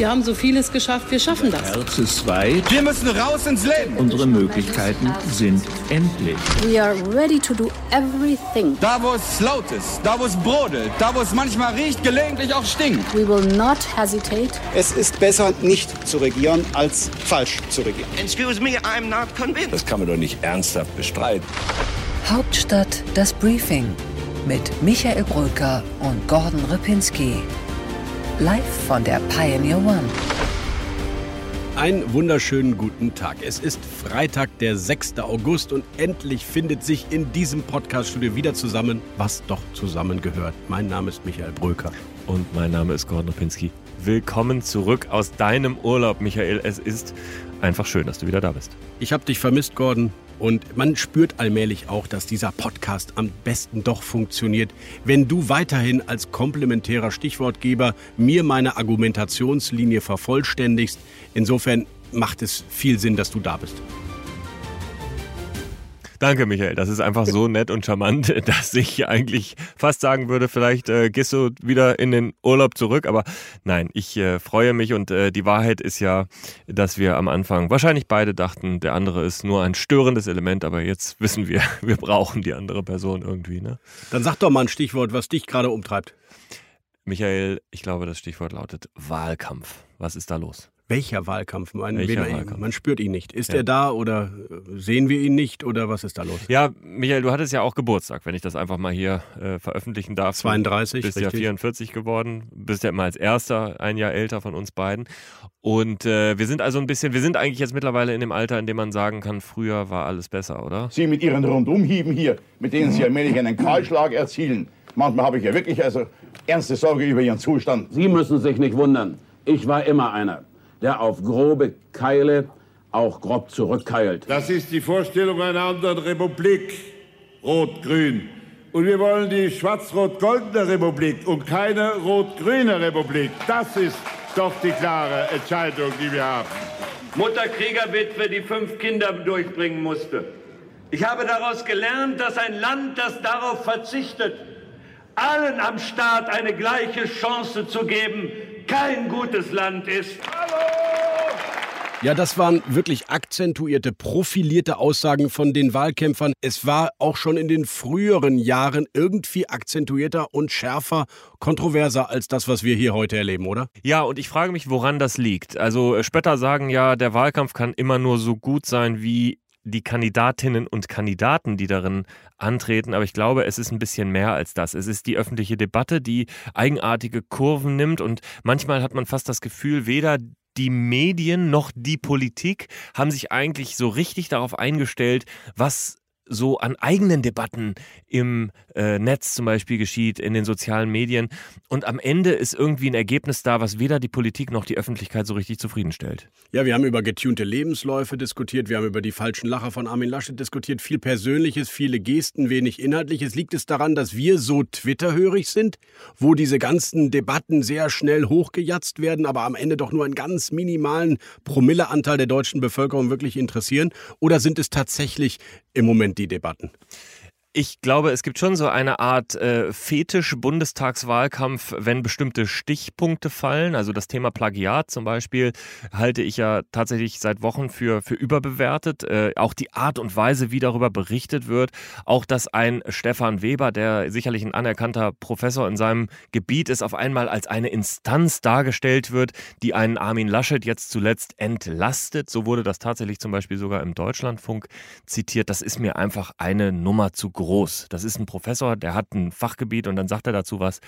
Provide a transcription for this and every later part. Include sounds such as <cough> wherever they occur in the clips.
Wir haben so vieles geschafft, wir schaffen das. Herz ist weit. Wir müssen raus ins Leben. Unsere Möglichkeiten sind endlich. We are ready to do everything. Da, wo es laut ist, da, wo es brodelt, da, wo es manchmal riecht, gelegentlich auch stinkt. We will not hesitate. Es ist besser, nicht zu regieren, als falsch zu regieren. Excuse me, I'm not convinced. Das kann man doch nicht ernsthaft bestreiten. Hauptstadt das Briefing mit Michael Brücker und Gordon Ripinski. Live von der Pioneer One. Einen wunderschönen guten Tag. Es ist Freitag, der 6. August und endlich findet sich in diesem Podcaststudio wieder zusammen, was doch zusammengehört. Mein Name ist Michael Bröker. Und mein Name ist Gordon Ripinski. Willkommen zurück aus deinem Urlaub, Michael. Es ist einfach schön, dass du wieder da bist. Ich habe dich vermisst, Gordon. Und man spürt allmählich auch, dass dieser Podcast am besten doch funktioniert, wenn du weiterhin als komplementärer Stichwortgeber mir meine Argumentationslinie vervollständigst. Insofern macht es viel Sinn, dass du da bist. Danke, Michael. Das ist einfach so nett und charmant, <laughs> dass ich eigentlich fast sagen würde, vielleicht äh, gehst du wieder in den Urlaub zurück. Aber nein, ich äh, freue mich und äh, die Wahrheit ist ja, dass wir am Anfang wahrscheinlich beide dachten, der andere ist nur ein störendes Element, aber jetzt wissen wir, <laughs> wir brauchen die andere Person irgendwie. Ne? Dann sag doch mal ein Stichwort, was dich gerade umtreibt. Michael, ich glaube, das Stichwort lautet Wahlkampf. Was ist da los? Welcher Wahlkampf? Man, Welcher Wahlkampf? man spürt ihn nicht. Ist Ja. er da oder äh, sehen wir ihn nicht oder was ist da los? Ja, Michael, du hattest ja auch Geburtstag, wenn ich das einfach mal hier äh, veröffentlichen darf. 32, Du bist ja richtig. 44 geworden, bist ja immer als erster ein Jahr älter von uns beiden. Und äh, wir sind also ein bisschen, wir sind eigentlich jetzt mittlerweile in dem Alter, in dem man sagen kann, früher war alles besser, oder? Sie mit Ihren Rundumhieben hier, mit denen Sie allmählich einen Kahlschlag erzielen. Manchmal habe ich ja wirklich also ernste Sorge über Ihren Zustand. Sie müssen sich nicht wundern. Ich war immer einer, der auf grobe Keile auch grob zurückkeilt. Das ist die Vorstellung einer anderen Republik. Rot-Grün. Und wir wollen die schwarz-rot-goldene Republik und keine rot-grüne Republik. Das ist doch die klare Entscheidung, die wir haben. Mutter Kriegerwitwe, die fünf Kinder durchbringen musste. Ich habe daraus gelernt, dass ein Land, das darauf verzichtet, allen am Staat eine gleiche Chance zu geben, kein gutes Land ist. Ja, das waren wirklich akzentuierte, profilierte Aussagen von den Wahlkämpfern. Es war auch schon in den früheren Jahren irgendwie akzentuierter und schärfer, kontroverser als das, was wir hier heute erleben, oder? Ja, und ich frage mich, woran das liegt. Also äh, Spötter sagen ja, der Wahlkampf kann immer nur so gut sein wie die Kandidatinnen und Kandidaten, die darin antreten. Aber ich glaube, es ist ein bisschen mehr als das. Es ist die öffentliche Debatte, die eigenartige Kurven nimmt. Und manchmal hat man fast das Gefühl, weder die Medien noch die Politik haben sich eigentlich so richtig darauf eingestellt, was so an eigenen Debatten im äh, Netz zum Beispiel geschieht, in den sozialen Medien. Und am Ende ist irgendwie ein Ergebnis da, was weder die Politik noch die Öffentlichkeit so richtig zufriedenstellt. Ja, wir haben über getunte Lebensläufe diskutiert, wir haben über die falschen Lacher von Armin Laschet diskutiert, viel Persönliches, viele Gesten, wenig Inhaltliches. Liegt es daran, dass wir so Twitterhörig sind, wo diese ganzen Debatten sehr schnell hochgejatzt werden, aber am Ende doch nur einen ganz minimalen Promilleanteil der deutschen Bevölkerung wirklich interessieren? Oder sind es tatsächlich im Moment die Debatten? Ich glaube, es gibt schon so eine Art äh, Fetisch-Bundestagswahlkampf, wenn bestimmte Stichpunkte fallen. Also das Thema Plagiat zum Beispiel halte ich ja tatsächlich seit Wochen für, für überbewertet. Äh, auch die Art und Weise, wie darüber berichtet wird. Auch, dass ein Stefan Weber, der sicherlich ein anerkannter Professor in seinem Gebiet ist, auf einmal als eine Instanz dargestellt wird, die einen Armin Laschet jetzt zuletzt entlastet. So wurde das tatsächlich zum Beispiel sogar im Deutschlandfunk zitiert. Das ist mir einfach eine Nummer zu groß. Das ist ein Professor, der hat ein Fachgebiet und dann sagt er dazu was.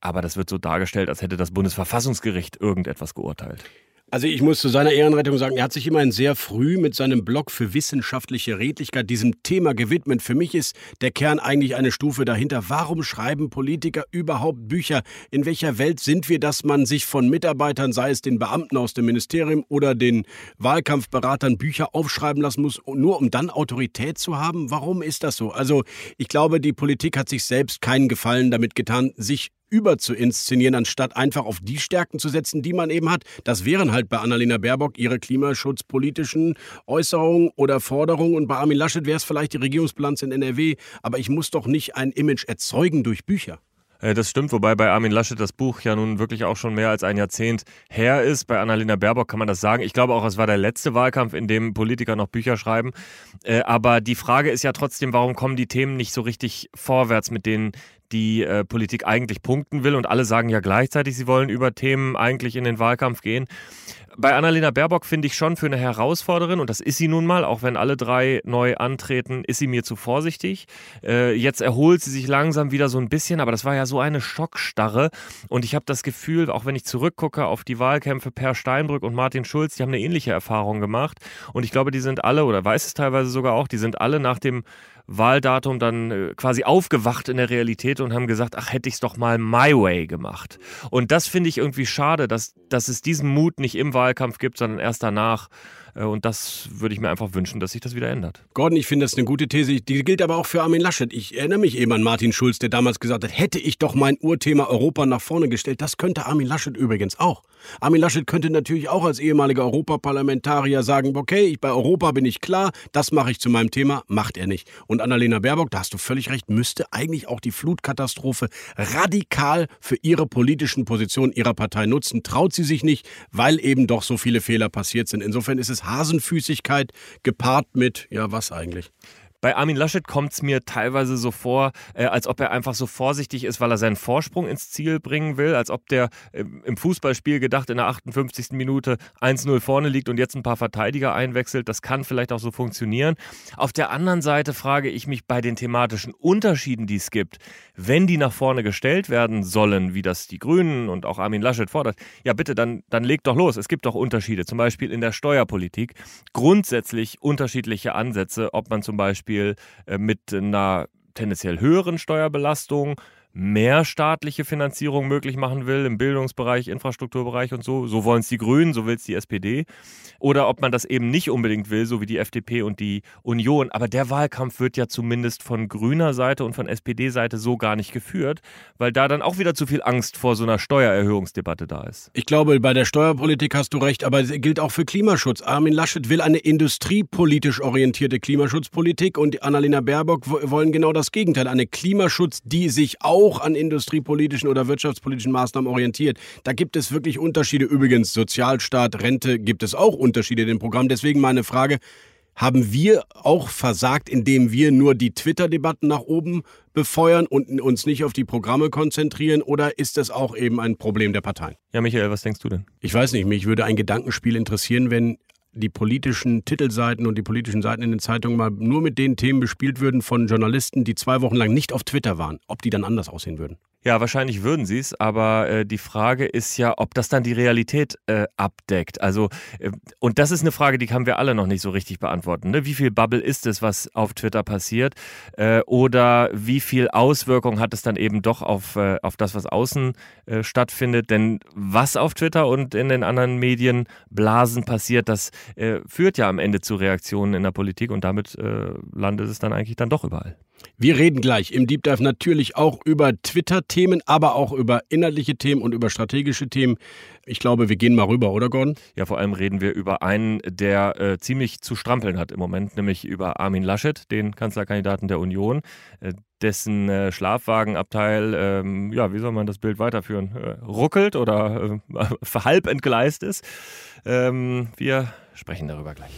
Aber das wird so dargestellt, als hätte das Bundesverfassungsgericht irgendetwas geurteilt. Also ich muss zu seiner Ehrenrettung sagen, er hat sich immerhin sehr früh mit seinem Blog für wissenschaftliche Redlichkeit diesem Thema gewidmet. Für mich ist der Kern eigentlich eine Stufe dahinter. Warum schreiben Politiker überhaupt Bücher? In welcher Welt sind wir, dass man sich von Mitarbeitern, sei es den Beamten aus dem Ministerium oder den Wahlkampfberatern, Bücher aufschreiben lassen muss, nur um dann Autorität zu haben? Warum ist das so? Also ich glaube, die Politik hat sich selbst keinen Gefallen damit getan, sich über anstatt einfach auf die Stärken zu setzen, die man eben hat. Das wären halt bei Annalena Baerbock ihre klimaschutzpolitischen Äußerungen oder Forderungen und bei Armin Laschet wäre es vielleicht die Regierungsbilanz in NRW. Aber ich muss doch nicht ein Image erzeugen durch Bücher. Äh, das stimmt, wobei bei Armin Laschet das Buch ja nun wirklich auch schon mehr als ein Jahrzehnt her ist. Bei Annalena Baerbock kann man das sagen. Ich glaube auch, es war der letzte Wahlkampf, in dem Politiker noch Bücher schreiben. Äh, aber die Frage ist ja trotzdem, warum kommen die Themen nicht so richtig vorwärts, mit denen die äh, Politik eigentlich punkten will. Und alle sagen ja gleichzeitig, sie wollen über Themen eigentlich in den Wahlkampf gehen. Bei Annalena Baerbock finde ich schon für eine Herausforderin, und das ist sie nun mal, auch wenn alle drei neu antreten, ist sie mir zu vorsichtig. Äh, jetzt erholt sie sich langsam wieder so ein bisschen, aber das war ja so eine Schockstarre. Und ich habe das Gefühl, auch wenn ich zurückgucke auf die Wahlkämpfe Per Steinbrück und Martin Schulz, die haben eine ähnliche Erfahrung gemacht. Und ich glaube, die sind alle, oder weiß es teilweise sogar auch, die sind alle nach dem Wahldatum dann äh, quasi aufgewacht in der Realität und haben gesagt, ach, hätte ich es doch mal my way gemacht. Und das finde ich irgendwie schade, dass, dass es diesen Mut nicht im Wahlkampf gibt, sondern erst danach. Äh, und das würde ich mir einfach wünschen, dass sich das wieder ändert. Gordon, ich finde das eine gute These. Die gilt aber auch für Armin Laschet. Ich erinnere mich eben an Martin Schulz, der damals gesagt hat, hätte ich doch mein Urthema Europa nach vorne gestellt. Das könnte Armin Laschet übrigens auch. Armin Laschet könnte natürlich auch als ehemaliger Europaparlamentarier sagen, okay, ich, bei Europa bin ich klar, das mache ich zu meinem Thema, macht er nicht. Und Annalena Baerbock, da hast du völlig recht, müsste eigentlich auch die Flutkatastrophe radikal für ihre politischen Positionen ihrer Partei nutzen. Traut sie sich nicht, weil eben doch so viele Fehler passiert sind. Insofern ist es Hasenfüßigkeit gepaart mit, ja, was eigentlich? Bei Armin Laschet kommt es mir teilweise so vor, äh, als ob er einfach so vorsichtig ist, weil er seinen Vorsprung ins Ziel bringen will, als ob der äh, im Fußballspiel gedacht in der 58. Minute 1-0 vorne liegt und jetzt ein paar Verteidiger einwechselt. Das kann vielleicht auch so funktionieren. Auf der anderen Seite frage ich mich bei den thematischen Unterschieden, die es gibt, wenn die nach vorne gestellt werden sollen, wie das die Grünen und auch Armin Laschet fordert, ja bitte, dann, dann legt doch los. Es gibt doch Unterschiede, zum Beispiel in der Steuerpolitik. Grundsätzlich unterschiedliche Ansätze, ob man zum Beispiel Beispiel äh, mit einer tendenziell höheren Steuerbelastung mehr staatliche Finanzierung möglich machen will im Bildungsbereich, Infrastrukturbereich und so. So wollen es die Grünen, so will es die SPD. Oder ob man das eben nicht unbedingt will, so wie die FDP und die Union. Aber der Wahlkampf wird ja zumindest von grüner Seite und von SPD-Seite so gar nicht geführt, weil da dann auch wieder zu viel Angst vor so einer Steuererhöhungsdebatte da ist. Ich glaube, bei der Steuerpolitik hast du recht, aber es gilt auch für Klimaschutz. Armin Laschet will eine industriepolitisch orientierte Klimaschutzpolitik und Annalena Baerbock wollen genau das Gegenteil. Eine Klimaschutz, die sich auch auch an industriepolitischen oder wirtschaftspolitischen Maßnahmen orientiert. Da gibt es wirklich Unterschiede. Übrigens, Sozialstaat, Rente gibt es auch Unterschiede in dem Programm. Deswegen meine Frage, haben wir auch versagt, indem wir nur die Twitter-Debatten nach oben befeuern und uns nicht auf die Programme konzentrieren? Oder ist das auch eben ein Problem der Parteien? Ja, Michael, was denkst du denn? Ich weiß nicht, mich würde ein Gedankenspiel interessieren, wenn die politischen Titelseiten und die politischen Seiten in den Zeitungen mal nur mit den Themen bespielt würden von Journalisten, die zwei Wochen lang nicht auf Twitter waren, ob die dann anders aussehen würden. Ja, wahrscheinlich würden sie es, aber äh, die Frage ist ja, ob das dann die Realität äh, abdeckt. Also, äh, und das ist eine Frage, die können wir alle noch nicht so richtig beantworten. Ne? Wie viel Bubble ist es, was auf Twitter passiert? Äh, oder wie viel Auswirkung hat es dann eben doch auf, äh, auf das, was außen äh, stattfindet? Denn was auf Twitter und in den anderen Medienblasen passiert, das führt ja am Ende zu Reaktionen in der Politik und damit landet es dann eigentlich dann doch überall. Wir reden gleich im Deep Dive natürlich auch über Twitter-Themen, aber auch über inhaltliche Themen und über strategische Themen. Ich glaube, wir gehen mal rüber, oder Gordon? Ja, vor allem reden wir über einen, der äh, ziemlich zu strampeln hat im Moment, nämlich über Armin Laschet, den Kanzlerkandidaten der Union, äh, dessen äh, Schlafwagenabteil, ähm, ja, wie soll man das Bild weiterführen, äh, ruckelt oder äh, <laughs> halb entgleist ist. Ähm, wir sprechen darüber gleich.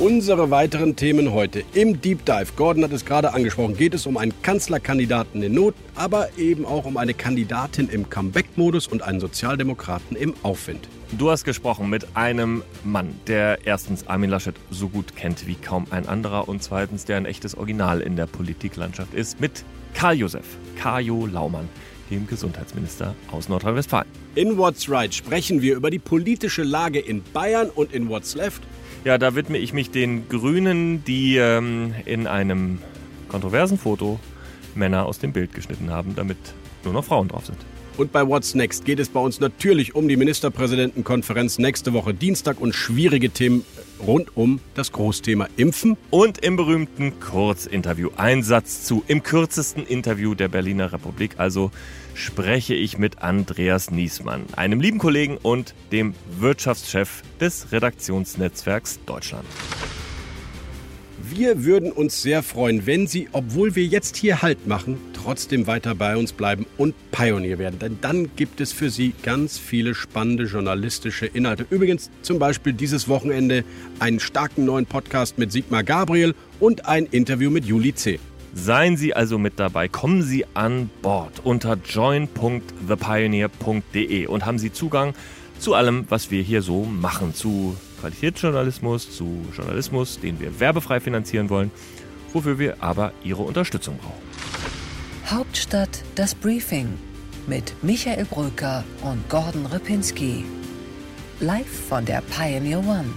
Unsere weiteren Themen heute im Deep Dive, Gordon hat es gerade angesprochen, geht es um einen Kanzlerkandidaten in Not, aber eben auch um eine Kandidatin im Comeback-Modus und einen Sozialdemokraten im Aufwind. Du hast gesprochen mit einem Mann, der erstens Armin Laschet so gut kennt wie kaum ein anderer und zweitens der ein echtes Original in der Politiklandschaft ist, mit Karl Josef, Kajo Laumann dem Gesundheitsminister aus Nordrhein-Westfalen. In What's Right sprechen wir über die politische Lage in Bayern und in What's Left ja, da widme ich mich den Grünen, die ähm, in einem kontroversen Foto Männer aus dem Bild geschnitten haben, damit nur noch Frauen drauf sind. Und bei What's Next geht es bei uns natürlich um die Ministerpräsidentenkonferenz nächste Woche Dienstag und schwierige Themen rund um das Großthema Impfen. Und im berühmten Kurzinterview Einsatz zu im kürzesten Interview der Berliner Republik, also spreche ich mit Andreas Niesmann, einem lieben Kollegen und dem Wirtschaftschef des Redaktionsnetzwerks Deutschland. Wir würden uns sehr freuen, wenn Sie, obwohl wir jetzt hier Halt machen, trotzdem weiter bei uns bleiben und Pionier werden. Denn dann gibt es für Sie ganz viele spannende journalistische Inhalte. Übrigens zum Beispiel dieses Wochenende einen starken neuen Podcast mit Sigmar Gabriel und ein Interview mit Juli C. Seien Sie also mit dabei, kommen Sie an Bord unter join.thepioneer.de und haben Sie Zugang zu allem, was wir hier so machen, zu Qualitätsjournalismus, zu Journalismus, den wir werbefrei finanzieren wollen, wofür wir aber Ihre Unterstützung brauchen. Hauptstadt das Briefing mit Michael Bröker und Gordon Ripinski. Live von der Pioneer One.